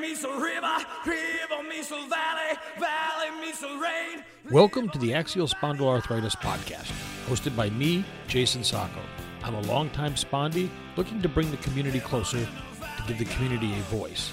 meets a river, river meets a valley, valley meets a rain. Welcome to the Axial Spondyloarthritis Podcast, hosted by me, Jason Sacco. I'm a longtime spondy looking to bring the community closer to give the community a voice.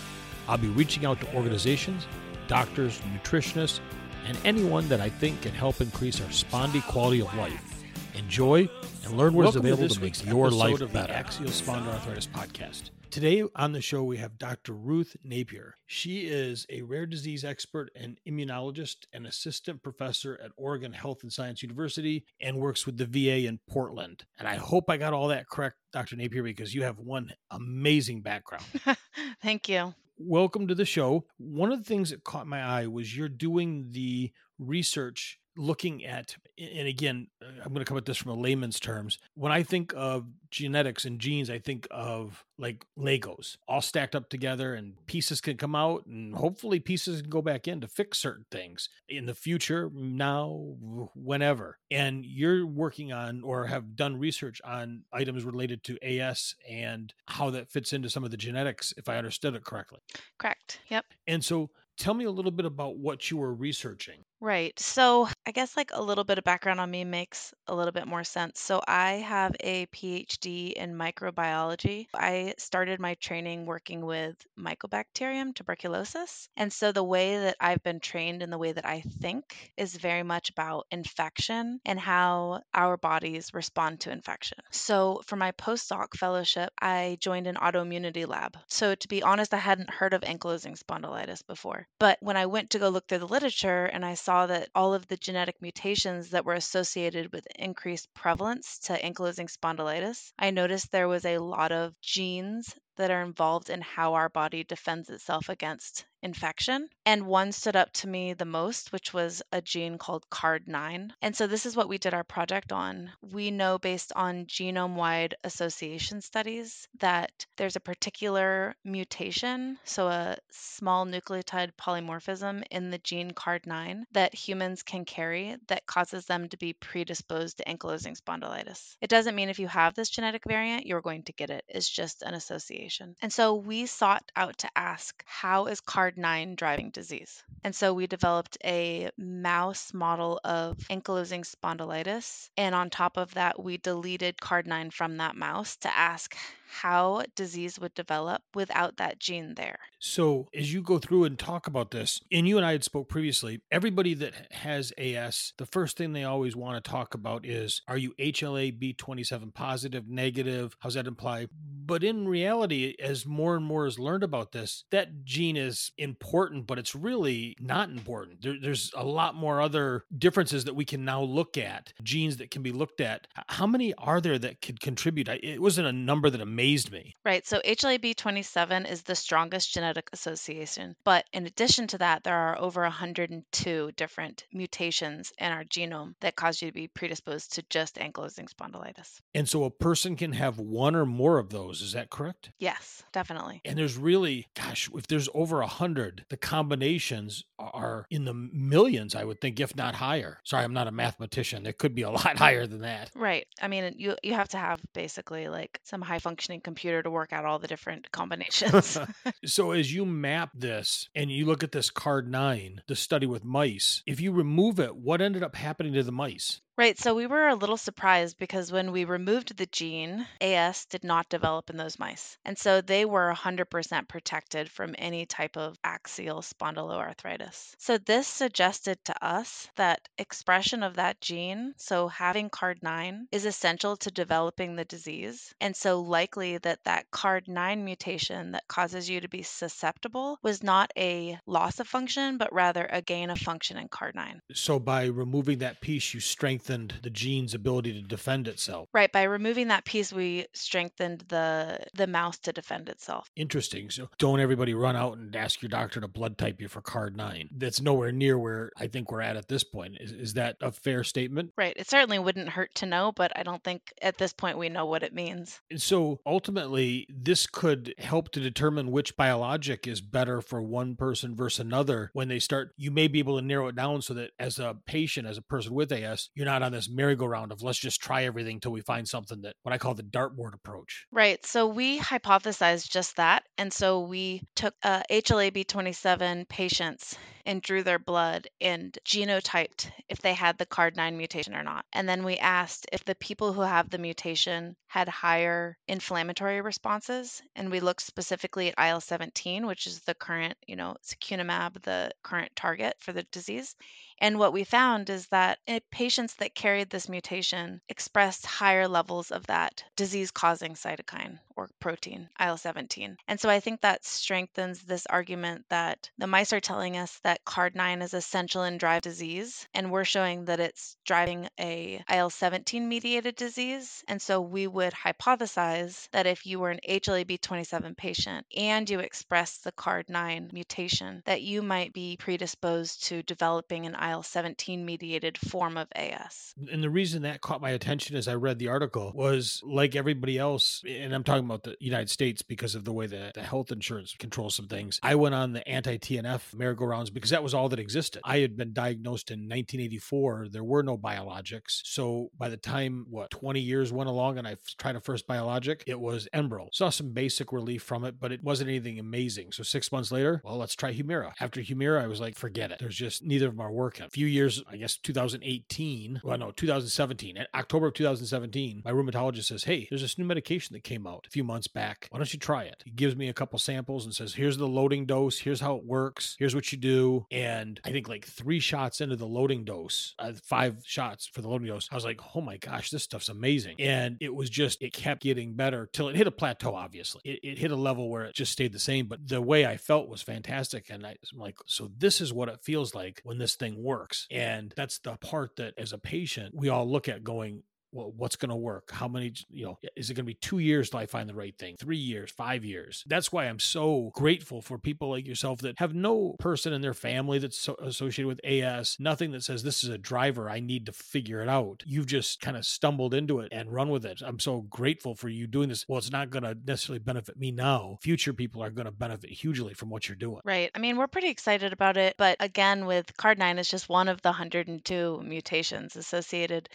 I'll be reaching out to organizations, doctors, nutritionists, and anyone that I think can help increase our spondy quality of life. Enjoy and learn what is Welcome to available this to, make week's your episode life of the better. Axial Spondyloarthritis Podcast. Today on the show, we have Dr. Ruth Napier. She is a rare disease expert and immunologist and assistant professor at Oregon Health and Science University and works with the VA in Portland. And I hope I got all that correct, Dr. Napier, because you have one amazing background. Thank you. Welcome to the show. One of the things that caught my eye was you're doing the research looking at and again uh, i'm going to come at this from a layman's terms when i think of genetics and genes i think of like legos all stacked up together and pieces can come out and hopefully pieces can go back in to fix certain things in the future now whenever and you're working on or have done research on items related to as and how that fits into some of the genetics if i understood it correctly Correct. Yep. and so tell me a little bit about what you were researching Right. So, I guess like a little bit of background on me makes a little bit more sense. So, I have a PhD in microbiology. I started my training working with Mycobacterium tuberculosis. And so, the way that I've been trained and the way that I think is very much about infection and how our bodies respond to infection. So, for my postdoc fellowship, I joined an autoimmunity lab. So, to be honest, I hadn't heard of ankylosing spondylitis before. But when I went to go look through the literature and I saw that all of the genetic mutations that were associated with increased prevalence to ankylosing spondylitis, I noticed there was a lot of genes that are involved in how our body defends itself against infection. And one stood up to me the most, which was a gene called CARD9. And so this is what we did our project on. We know based on genome wide association studies that there's a particular mutation, so a small nucleotide polymorphism in the gene CARD9 that humans can carry that causes them to be predisposed to ankylosing spondylitis. It doesn't mean if you have this genetic variant, you're going to get it. It's just an association. And so we sought out to ask how is CARD9 driving disease? And so we developed a mouse model of ankylosing spondylitis. And on top of that, we deleted CARD9 from that mouse to ask how disease would develop without that gene there. So, as you go through and talk about this, and you and I had spoke previously, everybody that has AS, the first thing they always want to talk about is are you HLA B27 positive, negative? How's that imply? But in reality, as more and more is learned about this, that gene is important, but it's really not important. There, there's a lot more other differences that we can now look at, genes that can be looked at. How many are there that could contribute? It wasn't a number that amazed me. Right. So HLA-B27 is the strongest genetic association. But in addition to that, there are over 102 different mutations in our genome that cause you to be predisposed to just ankylosing spondylitis. And so a person can have one or more of those. Is that correct? Yes, definitely. And there's really, gosh, if there's over a hundred, the combinations are in the millions, I would think, if not higher. Sorry, I'm not a mathematician. It could be a lot higher than that. Right. I mean, you you have to have basically like some high functioning computer to work out all the different combinations. so as you map this and you look at this card nine, the study with mice, if you remove it, what ended up happening to the mice? Right. So we were a little surprised because when we removed the gene, AS did not develop in those mice. And so they were 100% protected from any type of axial spondyloarthritis. So this suggested to us that expression of that gene, so having CARD9, is essential to developing the disease. And so likely that that CARD9 mutation that causes you to be susceptible was not a loss of function, but rather a gain of function in CARD9. So by removing that piece, you strengthened the gene's ability to defend itself. Right. By removing that piece, we strengthened the the mouse to defend itself. Interesting. So don't everybody run out and ask your doctor to blood type you for card nine. That's nowhere near where I think we're at at this point. Is, is that a fair statement? Right. It certainly wouldn't hurt to know, but I don't think at this point we know what it means. And so ultimately, this could help to determine which biologic is better for one person versus another when they start. You may be able to narrow it down so that as a patient, as a person with AS, you're not not on this merry-go-round of let's just try everything until we find something that what I call the dartboard approach. Right. So we hypothesized just that. And so we took uh, HLA-B27 patients and drew their blood and genotyped if they had the CARD9 mutation or not. And then we asked if the people who have the mutation had higher inflammatory responses. And we looked specifically at IL 17, which is the current, you know, secukinumab, the current target for the disease. And what we found is that eh, patients that carried this mutation expressed higher levels of that disease causing cytokine or protein, IL 17. And so I think that strengthens this argument that the mice are telling us that CARD9 is essential in drive disease, and we're showing that it's driving a IL 17 mediated disease. And so we would hypothesize that if you were an HLA-B27 patient and you express the CARD9 mutation, that you might be predisposed to developing an IL 17 mediated form of AS. And the reason that caught my attention as I read the article was like everybody else, and I'm talking about the United States because of the way that the health insurance controls some things. I went on the anti TNF merry-go-rounds because that was all that existed. I had been diagnosed in 1984. There were no biologics. So by the time, what, 20 years went along and I tried a first biologic, it was Enbrel. Saw some basic relief from it, but it wasn't anything amazing. So six months later, well, let's try Humira. After Humira, I was like, forget it. There's just neither of them are working working. A few years, I guess 2018, well, no, 2017, in October of 2017, my rheumatologist says, Hey, there's this new medication that came out a few months back. Why don't you try it? He gives me a couple samples and says, Here's the loading dose. Here's how it works. Here's what you do. And I think like three shots into the loading dose, uh, five shots for the loading dose, I was like, Oh my gosh, this stuff's amazing. And it was just, it kept getting better till it hit a plateau, obviously. It, it hit a level where it just stayed the same. But the way I felt was fantastic. And I'm like, So this is what it feels like when this thing works. And that's the part that as a patient, we all look at going, well, what's going to work? How many, you know, is it going to be two years till I find the right thing? Three years, five years? That's why I'm so grateful for people like yourself that have no person in their family that's so associated with AS, nothing that says this is a driver. I need to figure it out. You've just kind of stumbled into it and run with it. I'm so grateful for you doing this. Well, it's not going to necessarily benefit me now. Future people are going to benefit hugely from what you're doing. Right. I mean, we're pretty excited about it. But again, with Card9, it's just one of the 102 mutations associated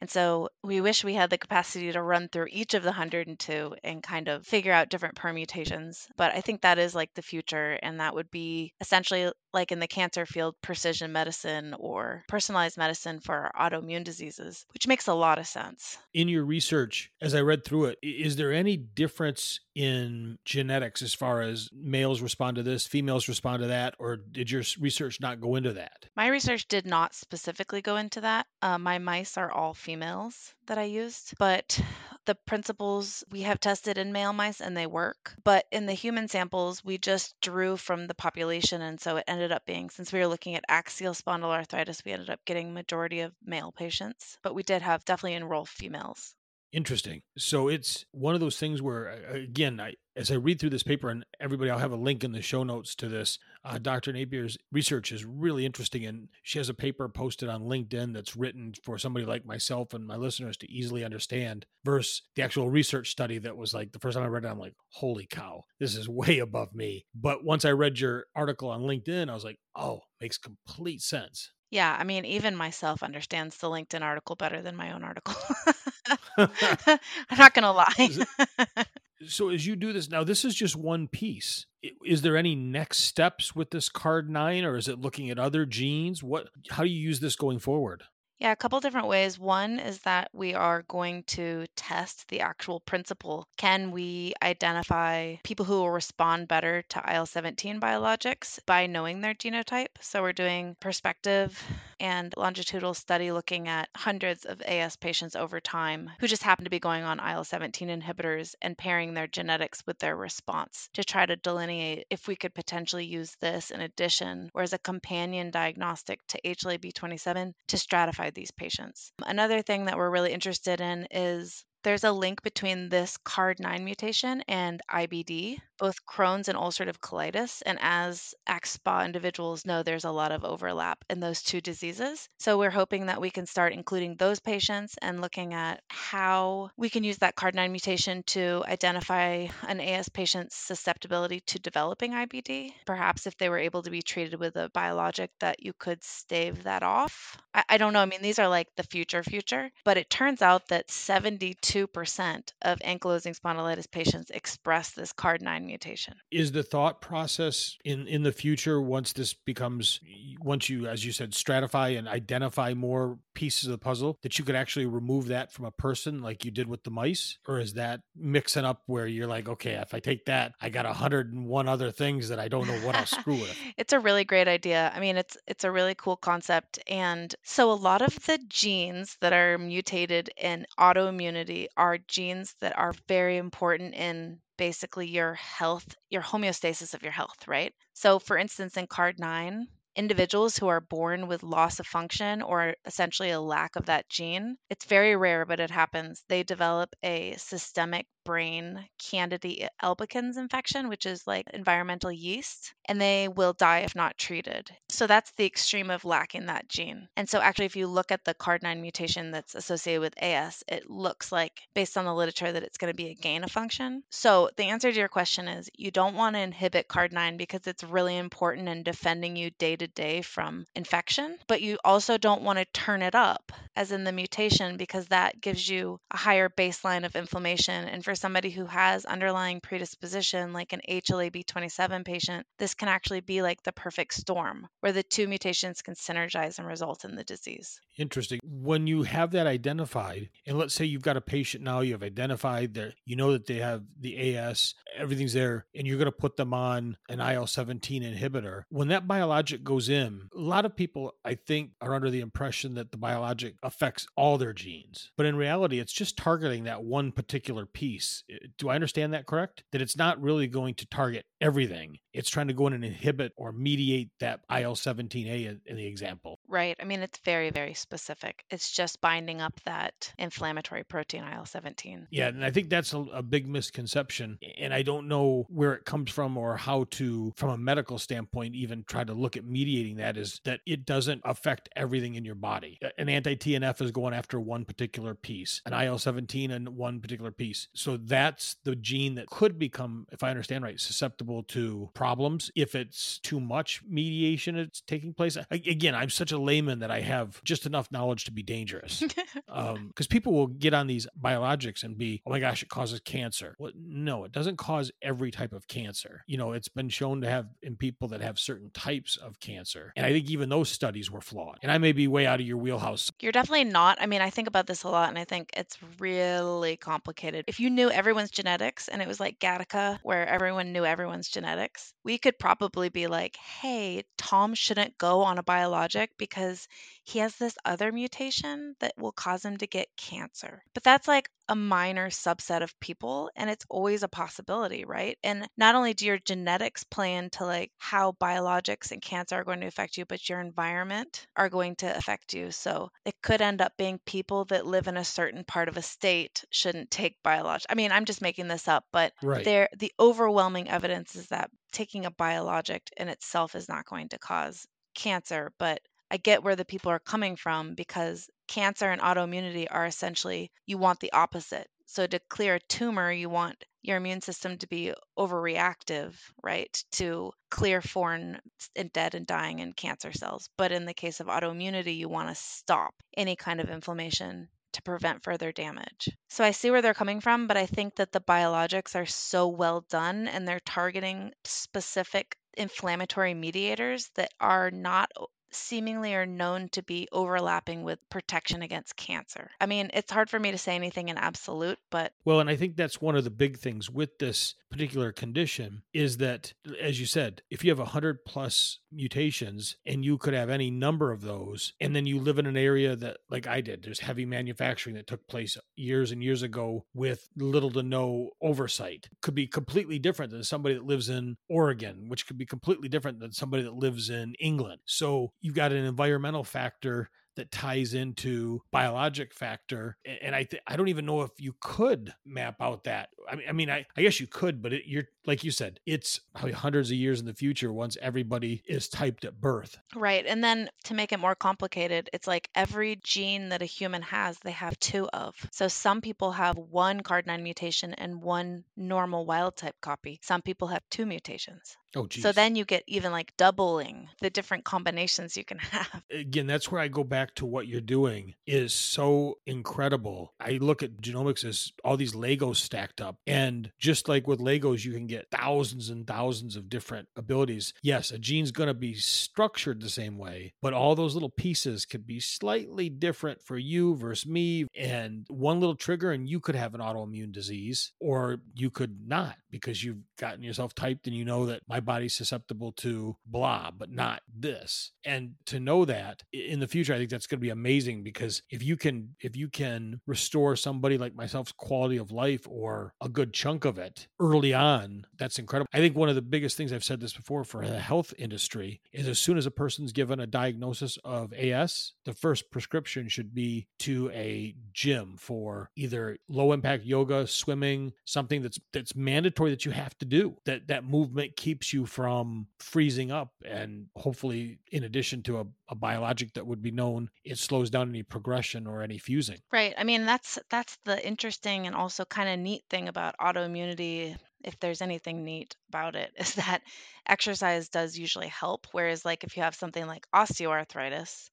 and so we wish we had the capacity to run through each of the 102 and kind of figure out different permutations. But I think that is like the future. And that would be essentially like in the cancer field, precision medicine or personalized medicine for autoimmune diseases, which makes a lot of sense. In your research, as I read through it, is there any difference in genetics as far as males respond to this, females respond to that, or did your research not go into that? My research did not specifically go into that. Uh, my mice are all females that I used, but the principles we have tested in male mice and they work. But in the human samples, we just drew from the population. And so it ended up being, since we were looking at axial spondyloarthritis, we ended up getting majority of male patients. But we did have definitely enroll females. Interesting. So it's one of those things where, again, I, as I read through this paper, and everybody, I'll have a link in the show notes to this. Uh, Dr. Napier's research is really interesting, and she has a paper posted on LinkedIn that's written for somebody like myself and my listeners to easily understand. Versus the actual research study that was like the first time I read it, I'm like, holy cow, this is way above me. But once I read your article on LinkedIn, I was like, oh, makes complete sense. Yeah, I mean, even myself understands the LinkedIn article better than my own article. I'm not going to lie. so as you do this now, this is just one piece. Is there any next steps with this card nine, or is it looking at other genes? What? How do you use this going forward? Yeah, a couple different ways. One is that we are going to test the actual principle. Can we identify people who will respond better to IL 17 biologics by knowing their genotype? So we're doing prospective and longitudinal study looking at hundreds of AS patients over time who just happen to be going on IL 17 inhibitors and pairing their genetics with their response to try to delineate if we could potentially use this in addition or as a companion diagnostic to HLA-B27 to stratify these patients. Another thing that we're really interested in is there's a link between this CARD9 mutation and IBD, both Crohn's and ulcerative colitis. And as AxSpa individuals know, there's a lot of overlap in those two diseases. So we're hoping that we can start including those patients and looking at how we can use that CARD9 mutation to identify an AS patient's susceptibility to developing IBD. Perhaps if they were able to be treated with a biologic that you could stave that off. I, I don't know. I mean, these are like the future, future, but it turns out that 72% of ankylosing spondylitis patients express this CARD9 mutation. Is the thought process in in the future once this becomes once you as you said stratify and identify more pieces of the puzzle that you could actually remove that from a person like you did with the mice or is that mixing up where you're like okay if I take that I got 101 other things that I don't know what I'll screw with. it's a really great idea. I mean it's it's a really cool concept and so a lot of the genes that are mutated in autoimmunity are genes that are very important in basically your health, your homeostasis of your health, right? So, for instance, in CARD9, individuals who are born with loss of function or essentially a lack of that gene, it's very rare, but it happens. They develop a systemic brain Candida albicans infection, which is like environmental yeast, and they will die if not treated. So that's the extreme of lacking that gene. And so, actually, if you look at the CARD9 mutation that's associated with AS, it looks like, based on the literature, that it's going to be a gain of function. So, the answer to your question is you don't want to inhibit CARD9 because it's really important in defending you day to day from infection, but you also don't want to turn it up, as in the mutation, because that gives you a higher baseline of inflammation. And for somebody who has underlying predisposition, like an HLA-B27 patient, this can actually be like the perfect storm where the two mutations can synergize and result in the disease. Interesting. When you have that identified, and let's say you've got a patient now, you have identified that you know that they have the AS, everything's there, and you're going to put them on an IL 17 inhibitor. When that biologic goes in, a lot of people, I think, are under the impression that the biologic affects all their genes. But in reality, it's just targeting that one particular piece. Do I understand that correct? That it's not really going to target everything. It's trying to go in and inhibit or mediate that IL 17A in the example. Right. I mean, it's very, very specific. It's just binding up that inflammatory protein IL 17. Yeah. And I think that's a, a, big misconception. And I don't know where it comes from or how to, from a medical standpoint, even try to look at mediating that is that it doesn't affect everything in your body. An anti TNF is going after one particular piece, an IL 17 and one particular piece. So that's the gene that could become, if I understand right, susceptible to problems if it's too much mediation it's taking place. Again, I'm such a layman that I have just enough knowledge to be dangerous. Because um, people will get on these biologics and be, oh my gosh, it causes cancer. Well, no, it doesn't cause every type of cancer. You know, it's been shown to have in people that have certain types of cancer. And I think even those studies were flawed. And I may be way out of your wheelhouse. You're definitely not. I mean, I think about this a lot and I think it's really complicated. If you knew everyone's genetics and it was like Gattaca, where everyone knew everyone's genetics, we could probably be like, hey, Tom shouldn't go on a biologic because he has this other mutation that will cause him to get cancer. But that's like a minor subset of people and it's always a possibility, right? And not only do your genetics play into like how biologics and cancer are going to affect you, but your environment are going to affect you. So it could end up being people that live in a certain part of a state shouldn't take biologics. I mean, I'm just making this up, but right. there the overwhelming evidence is that taking a biologic in itself is not going to cause cancer, but I get where the people are coming from because cancer and autoimmunity are essentially you want the opposite. So to clear a tumor, you want your immune system to be overreactive, right? To clear foreign and dead and dying and cancer cells. But in the case of autoimmunity, you want to stop any kind of inflammation to prevent further damage. So I see where they're coming from, but I think that the biologics are so well done and they're targeting specific inflammatory mediators that are not seemingly are known to be overlapping with protection against cancer. I mean, it's hard for me to say anything in absolute, but Well, and I think that's one of the big things with this particular condition is that as you said, if you have 100 plus mutations and you could have any number of those and then you live in an area that like I did, there's heavy manufacturing that took place years and years ago with little to no oversight. Could be completely different than somebody that lives in Oregon, which could be completely different than somebody that lives in England. So you've got an environmental factor that ties into biologic factor. And I th- I don't even know if you could map out that. I mean, I mean, I, I guess you could, but it, you're like you said, it's probably hundreds of years in the future once everybody is typed at birth. Right. And then to make it more complicated, it's like every gene that a human has, they have two of. So some people have one card9 mutation and one normal wild type copy. Some people have two mutations. Oh, geez. So then you get even like doubling the different combinations you can have. Again, that's where I go back to what you're doing is so incredible. I look at genomics as all these Legos stacked up. And just like with Legos, you can get thousands and thousands of different abilities. Yes, a gene's going to be structured the same way, but all those little pieces could be slightly different for you versus me. And one little trigger, and you could have an autoimmune disease, or you could not because you've gotten yourself typed and you know that my body's susceptible to blah, but not this. And to know that in the future, I think that's going to be amazing because if you can, if you can restore somebody like myself's quality of life or a good chunk of it early on, that's incredible. I think one of the biggest things I've said this before for the health industry is as soon as a person's given a diagnosis of AS, the first prescription should be to a gym for either low impact yoga, swimming, something that's that's mandatory that you have to do. That that movement keeps you from freezing up and hopefully in addition to a, a biologic that would be known, it slows down any progression or any fusing. Right. I mean, that's that's the interesting and also kind of neat thing about autoimmunity if there's anything neat about it is that exercise does usually help whereas like if you have something like osteoarthritis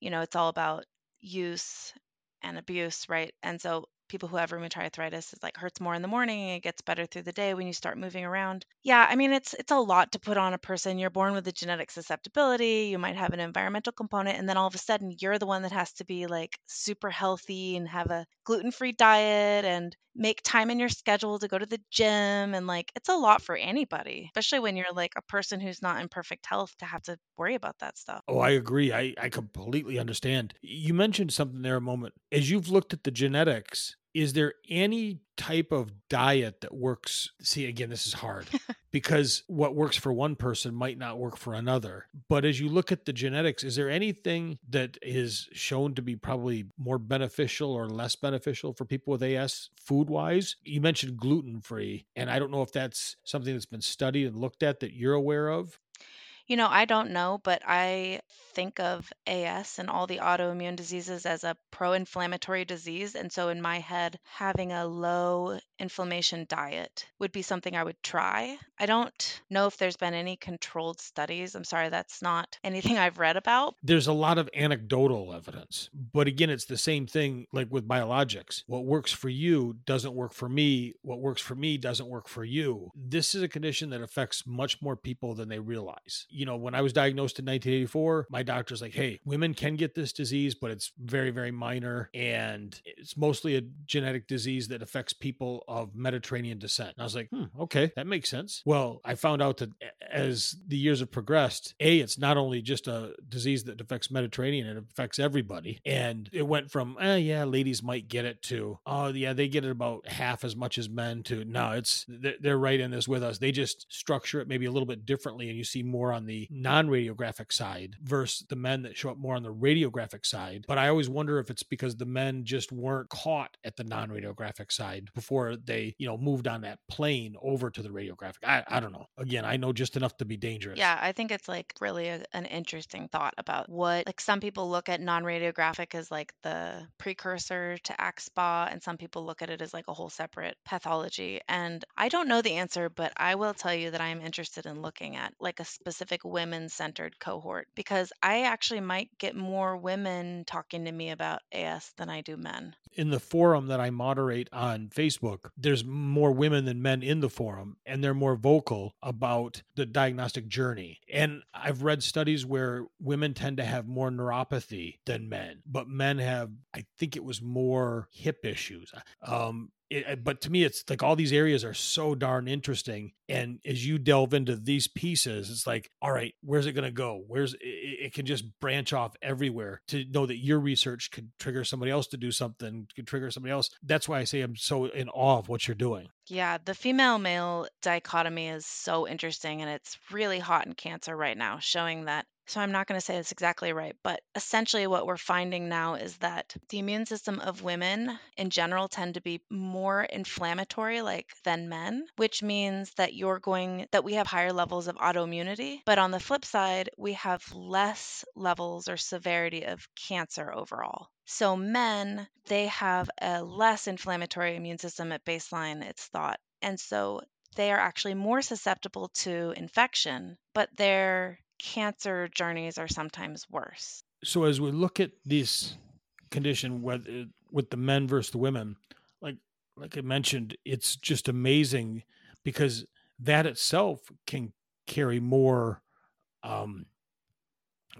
you know it's all about use and abuse right and so people who have rheumatoid arthritis it like hurts more in the morning it gets better through the day when you start moving around. Yeah i mean it's it's a lot to put on a person. You're born with a genetic susceptibility you might have an environmental component and then all of a sudden you're the one that has to be like super healthy and have a gluten-free diet and make time in your schedule to go to the gym and like it's a lot for anybody especially when you're like a person who's not in perfect health to have to worry about that stuff. Oh i agree. I i completely understand. You mentioned something there a moment. As you've looked at the genetics is there any type of diet that works? See again this is hard because what works for one person might not work for another. But as you look at the genetics is there anything that is shown to be probably more beneficial or less beneficial for people with as food wise you mentioned gluten free and i don't know if that's something that's been studied and looked at that you're aware of you know, I don't know, but I think of AS and all the autoimmune diseases as a pro inflammatory disease. And so, in my head, having a low inflammation diet would be something I would try. I don't know if there's been any controlled studies. I'm sorry, that's not anything I've read about. There's a lot of anecdotal evidence. But again, it's the same thing like with biologics. What works for you doesn't work for me. What works for me doesn't work for you. This is a condition that affects much more people than they realize you know, when I was diagnosed in 1984, my doctor's like, hey, women can get this disease, but it's very, very minor. And it's mostly a genetic disease that affects people of Mediterranean descent. And I was like, hmm, okay, that makes sense. Well, I found out that as the years have progressed, A, it's not only just a disease that affects Mediterranean, it affects everybody. And it went from, eh, yeah, ladies might get it to, oh, yeah, they get it about half as much as men to, no, it's, they're right in this with us. They just structure it maybe a little bit differently and you see more on the non radiographic side versus the men that show up more on the radiographic side. But I always wonder if it's because the men just weren't caught at the non radiographic side before they, you know, moved on that plane over to the radiographic. I, I don't know. Again, I know just enough to be dangerous. Yeah, I think it's like really a, an interesting thought about what, like, some people look at non radiographic as like the precursor to AxSpA, and some people look at it as like a whole separate pathology. And I don't know the answer, but I will tell you that I am interested in looking at like a specific women centered cohort because I actually might get more women talking to me about AS than I do men. In the forum that I moderate on Facebook, there's more women than men in the forum, and they're more vocal about the diagnostic journey. And I've read studies where women tend to have more neuropathy than men, but men have, I think it was more hip issues. Um, it, but to me, it's like all these areas are so darn interesting And as you delve into these pieces, it's like, all right, where's it going to go? Where's it, it can just branch off everywhere to know that your research could trigger somebody else to do something, could trigger somebody else. That's why I say I'm so in awe of what you're doing. Yeah, the female male dichotomy is so interesting and it's really hot in cancer right now, showing that so I'm not going to say it's exactly right, but essentially what we're finding now is that the immune system of women in general tend to be more inflammatory like than men, which means that you're going that we have higher levels of autoimmunity, but on the flip side, we have less levels or severity of cancer overall. So men, they have a less inflammatory immune system at baseline, it's thought. And so they are actually more susceptible to infection, but their cancer journeys are sometimes worse. So as we look at this condition with uh, with the men versus the women, like like I mentioned, it's just amazing because that itself can carry more um,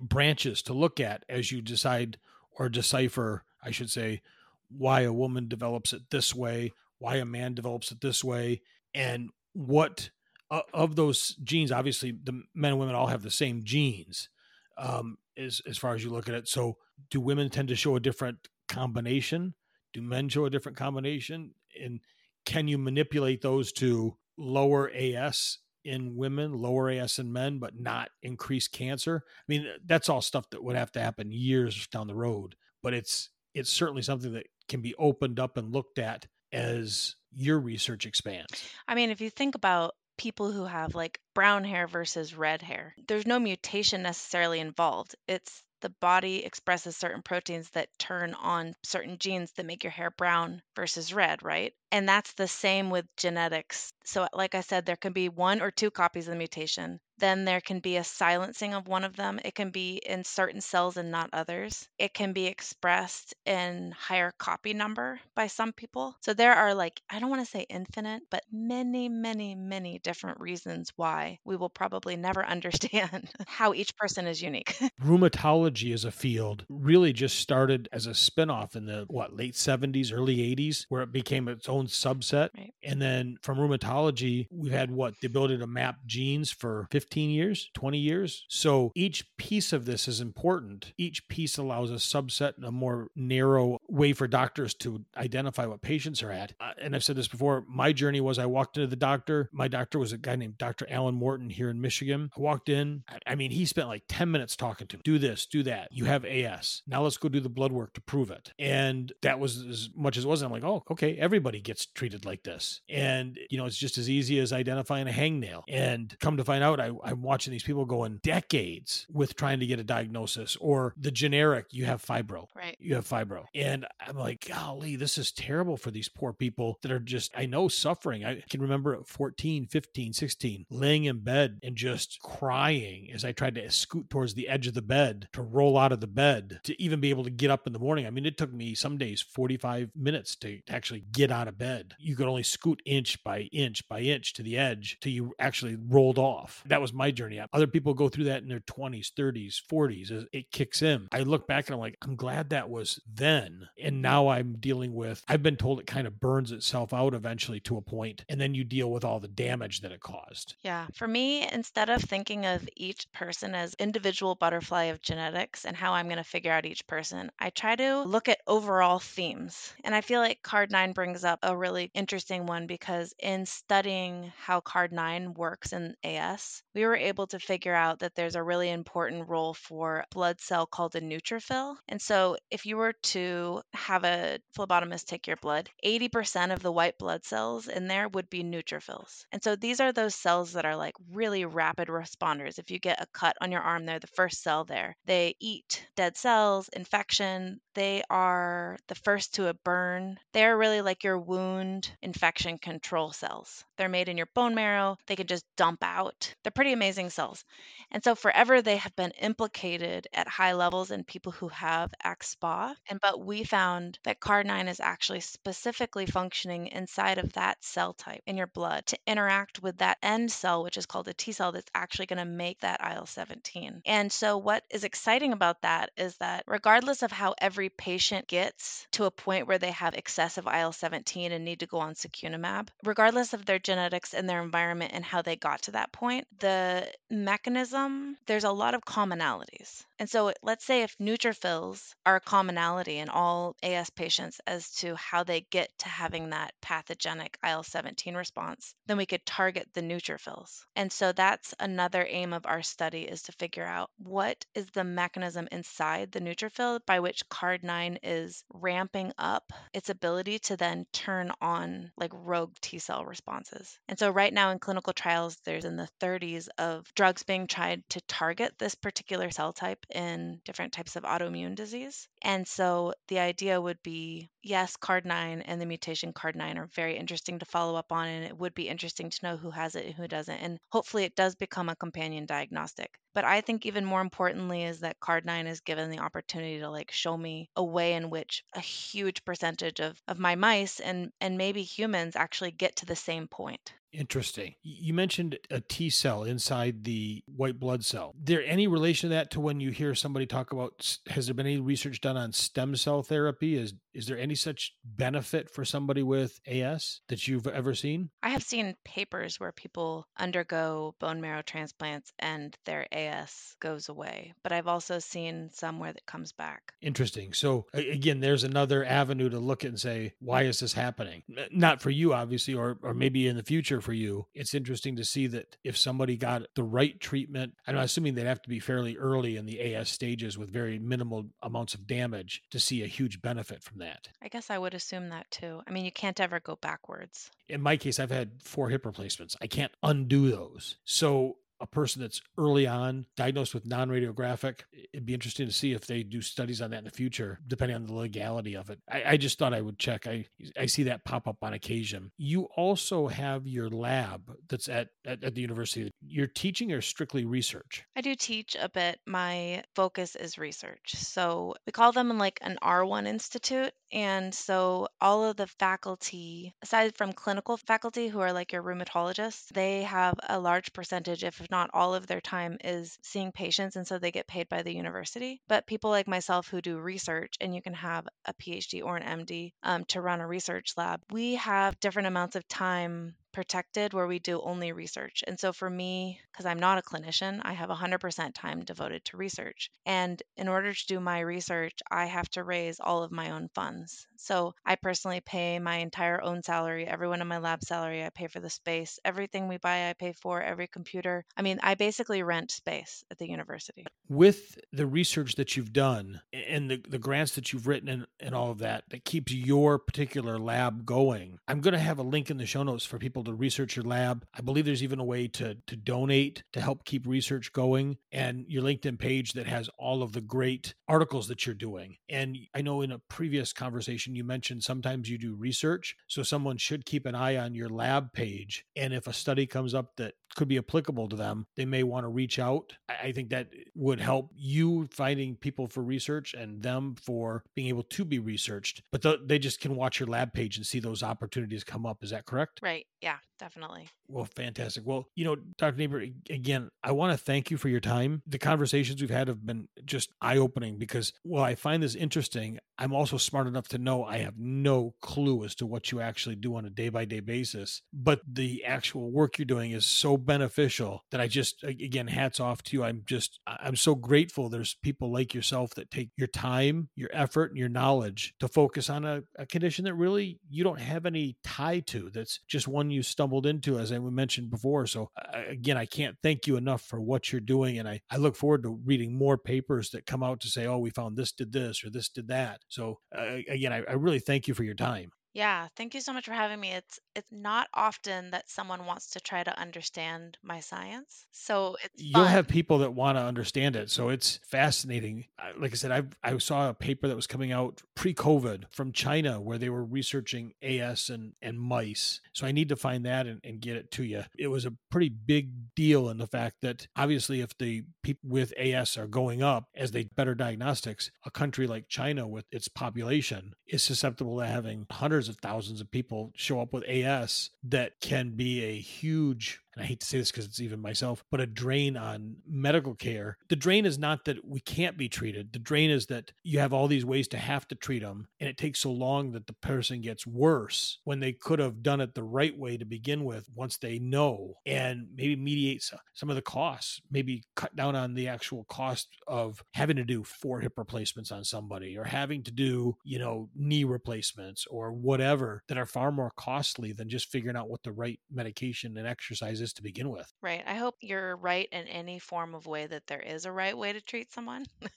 branches to look at as you decide or decipher, I should say, why a woman develops it this way, why a man develops it this way, and what uh, of those genes, obviously the men and women all have the same genes, um, as as far as you look at it. So, do women tend to show a different combination? Do men show a different combination? And can you manipulate those to lower AS in women, lower AS in men, but not increase cancer? I mean, that's all stuff that would have to happen years down the road. But it's it's certainly something that can be opened up and looked at as your research expands. I mean, if you think about people who have like brown hair versus red hair. There's no mutation necessarily involved. It's the body expresses certain proteins that turn on certain genes that make your hair brown versus red, right? And that's the same with genetics. So, like I said, there can be one or two copies of the mutation then there can be a silencing of one of them. It can be in certain cells and not others. It can be expressed in higher copy number by some people. So there are like, I don't want to say infinite, but many, many, many different reasons why we will probably never understand how each person is unique. Rheumatology as a field really just started as a spinoff in the what late 70s, early 80s, where it became its own subset. Right. And then from rheumatology, we've had what the ability to map genes for 50 15 years, 20 years. So each piece of this is important. Each piece allows a subset and a more narrow way for doctors to identify what patients are at. Uh, and I've said this before my journey was I walked into the doctor. My doctor was a guy named Dr. Alan Morton here in Michigan. I walked in. I mean, he spent like 10 minutes talking to me. Do this, do that. You have AS. Now let's go do the blood work to prove it. And that was as much as it was. I'm like, oh, okay, everybody gets treated like this. And, you know, it's just as easy as identifying a hangnail. And come to find out, I, I'm watching these people going decades with trying to get a diagnosis or the generic, you have fibro. Right. You have fibro. And I'm like, golly, this is terrible for these poor people that are just, I know, suffering. I can remember at 14, 15, 16, laying in bed and just crying as I tried to scoot towards the edge of the bed to roll out of the bed to even be able to get up in the morning. I mean, it took me some days 45 minutes to, to actually get out of bed. You could only scoot inch by inch by inch to the edge till you actually rolled off. That was was my journey. Other people go through that in their 20s, 30s, 40s as it kicks in. I look back and I'm like, I'm glad that was then. And now I'm dealing with, I've been told it kind of burns itself out eventually to a point, and then you deal with all the damage that it caused. Yeah. For me, instead of thinking of each person as individual butterfly of genetics and how I'm going to figure out each person, I try to look at overall themes. And I feel like card nine brings up a really interesting one because in studying how card nine works in AS, we were able to figure out that there's a really important role for blood cell called a neutrophil. And so if you were to have a phlebotomist take your blood, 80% of the white blood cells in there would be neutrophils. And so these are those cells that are like really rapid responders. If you get a cut on your arm, they're the first cell there. They eat dead cells, infection. They are the first to burn. They're really like your wound infection control cells. They're made in your bone marrow. They can just dump out. They're pretty amazing cells. And so forever they have been implicated at high levels in people who have AxSpA. And but we found that CARD9 is actually specifically functioning inside of that cell type in your blood to interact with that end cell, which is called a T cell that's actually going to make that IL-17. And so what is exciting about that is that regardless of how every patient gets to a point where they have excessive IL 17 and need to go on secukinumab, regardless of their genetics and their environment and how they got to that point, the mechanism, there's a lot of commonalities. And so let's say if neutrophils are a commonality in all AS patients as to how they get to having that pathogenic IL 17 response, then we could target the neutrophils. And so that's another aim of our study is to figure out what is the mechanism inside the neutrophil by which CARD9 is ramping up its ability to then turn on like rogue T cell responses. And so right now in clinical trials, there's in the 30s of drugs being tried to target this particular cell type in different types of autoimmune disease. And so the idea would be yes, CARD9 and the mutation CARD9 are very interesting to follow up on, and it would be interesting to know who has it and who doesn't. And hopefully it does become a companion diagnostic. But I think even more importantly is that Card9 is given the opportunity to like show me a way in which a huge percentage of, of my mice and, and maybe humans actually get to the same point. Interesting. You mentioned a T cell inside the white blood cell. There any relation to that to when you hear somebody talk about has there been any research done on stem cell therapy? Is is there any such benefit for somebody with AS that you've ever seen? I have seen papers where people undergo bone marrow transplants and their AS goes away, but I've also seen some where it comes back. Interesting. So again, there's another avenue to look at and say, why is this happening? Not for you, obviously, or or maybe in the future for you, it's interesting to see that if somebody got the right treatment, I'm assuming they'd have to be fairly early in the AS stages with very minimal amounts of damage to see a huge benefit from that. I guess I would assume that too. I mean, you can't ever go backwards. In my case, I've had four hip replacements. I can't undo those. So a person that's early on diagnosed with non-radiographic it'd be interesting to see if they do studies on that in the future depending on the legality of it. I, I just thought i would check. I i see that pop up on occasion. You also have your lab that's at, at, at the university. You're teaching or strictly research? I do teach a bit. My focus is research. So we call them like an r1 institute and so all of the faculty aside from clinical faculty who are like your rheumatologists they have a large percentage if not all of their time is seeing patients and so they get paid by the university but people like myself who do research and you can have a phd or an md um, to run a research lab we have different amounts of time protected where we do only research. And so for me, because I'm not a clinician, I have 100% time devoted to research. And in order to do my research, I have to raise all of my own funds. So I personally pay my entire own salary, everyone in my lab salary, I pay for the space, everything we buy, I pay for, every computer. I mean, I basically rent space at the university. With the research that you've done and the, the grants that you've written and, and all of that, that keeps your particular lab going, I'm going to have a link in the show notes for people to research your lab. I believe there's even a way to to donate to help keep research going and your LinkedIn page that has all of the great articles that you're doing. And I know in a previous conversation you mentioned sometimes you do research, so someone should keep an eye on your lab page and if a study comes up that could be applicable to them, they may want to reach out. I think that would help you finding people for research and them for being able to be researched. But the, they just can watch your lab page and see those opportunities come up. Is that correct? Right. Yeah, definitely. Well, fantastic. Well, you know, Dr. Napier, again, I want to thank you for your time. The conversations we've had have been just eye opening because while I find this interesting, I'm also smart enough to know I have no clue as to what you actually do on a day by day basis. But the actual work you're doing is so beneficial that I just, again, hats off to you. I'm just, I'm so grateful there's people like yourself that take your time, your effort, and your knowledge to focus on a, a condition that really you don't have any tie to. That's just one you stumbled into, as I mentioned before. So, again, I can't thank you enough for what you're doing. And I, I look forward to reading more papers that come out to say, oh, we found this did this or this did that. So, uh, again, I, I really thank you for your time. Yeah, thank you so much for having me. It's it's not often that someone wants to try to understand my science. So it's You'll fun. have people that want to understand it. So it's fascinating. Like I said, I I saw a paper that was coming out pre-COVID from China where they were researching AS and, and mice. So I need to find that and, and get it to you. It was a pretty big deal in the fact that obviously if the people with AS are going up as they better diagnostics, a country like China with its population is susceptible to having hundreds of thousands of people show up with AS that can be a huge and I hate to say this because it's even myself, but a drain on medical care. The drain is not that we can't be treated. The drain is that you have all these ways to have to treat them, and it takes so long that the person gets worse when they could have done it the right way to begin with once they know and maybe mediate some of the costs, maybe cut down on the actual cost of having to do four hip replacements on somebody or having to do, you know, knee replacements or whatever that are far more costly than just figuring out what the right medication and exercise is to begin with. Right. I hope you're right in any form of way that there is a right way to treat someone.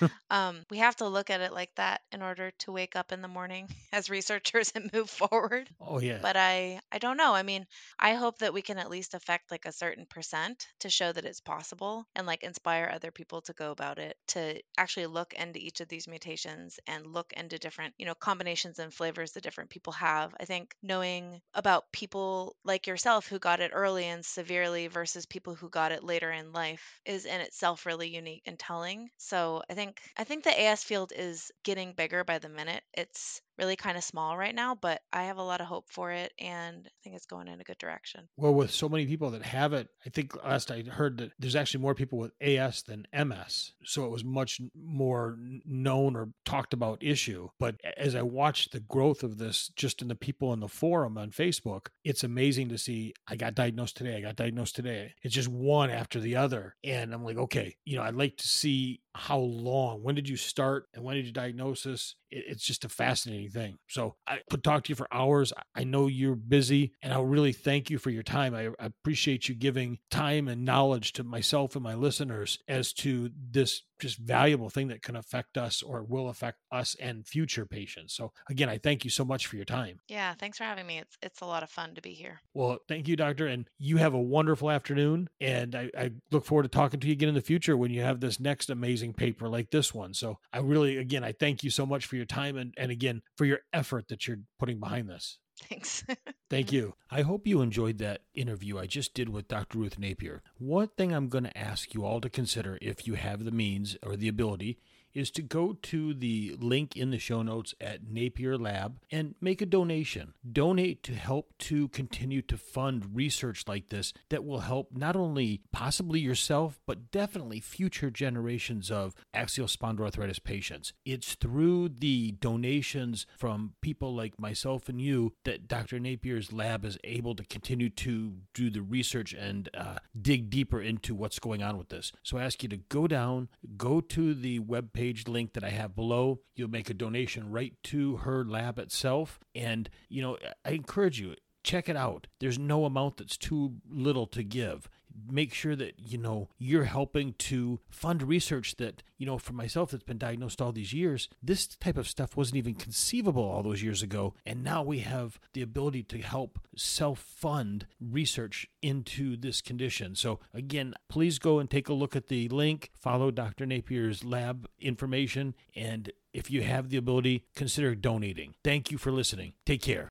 um, we have to look at it like that in order to wake up in the morning as researchers and move forward. Oh yeah. But I I don't know. I mean, I hope that we can at least affect like a certain percent to show that it's possible and like inspire other people to go about it to actually look into each of these mutations and look into different, you know, combinations and flavors that different people have. I think knowing about people like yourself who got it early and severely versus people who got it later in life is in itself really unique and telling. So I think I think the AS field is getting bigger by the minute. It's really kind of small right now, but I have a lot of hope for it and I think it's going in a good direction. Well, with so many people that have it, I think last I heard that there's actually more people with AS than MS. So it was much more known or talked about issue. But as I watched the growth of this just in the people in the forum on Facebook, it's amazing to see I got diagnosed today, I got diagnosed today. It's just one after the other. And I'm like, okay, you know, I'd like to see how long when did you start and when did you diagnose it's just a fascinating thing so i could talk to you for hours. I know you're busy and i really thank you for your time. I appreciate you giving time and knowledge to myself and my listeners as to this just valuable thing that can affect us or will affect us and future patients so again i thank you so much for your time yeah thanks for having me it's it's a lot of fun to be here well thank you doctor and you have a wonderful afternoon and i, I look forward to talking to you again in the future when you have this next amazing amazing paper like this one. So I really, again, I thank you so much for your time and, and again, for your effort that you're putting behind this. Thanks. Thank you. I hope you enjoyed that interview I just did with Dr. Ruth Napier. One thing I'm going to ask you all to consider if you have the means or the ability is to go to the link in the show notes at Napier Lab and make a donation. Donate to help to continue to fund research like this that will help not only possibly yourself, but definitely future generations of axial spondyloarthritis patients. It's through the donations from people like myself and you that Dr. Napier's lab is able to continue to do the research and uh, dig deeper into what's going on with this. So I ask you to go down, go to the webpage page link that I have below. You'll make a donation right to her lab itself. And, you know, I encourage you, check it out. There's no amount that's too little to give make sure that you know you're helping to fund research that you know for myself that's been diagnosed all these years this type of stuff wasn't even conceivable all those years ago. And now we have the ability to help self-fund research into this condition. So again please go and take a look at the link. Follow dr napier's lab information. And if you have the ability consider donating. Thank you for listening. Take care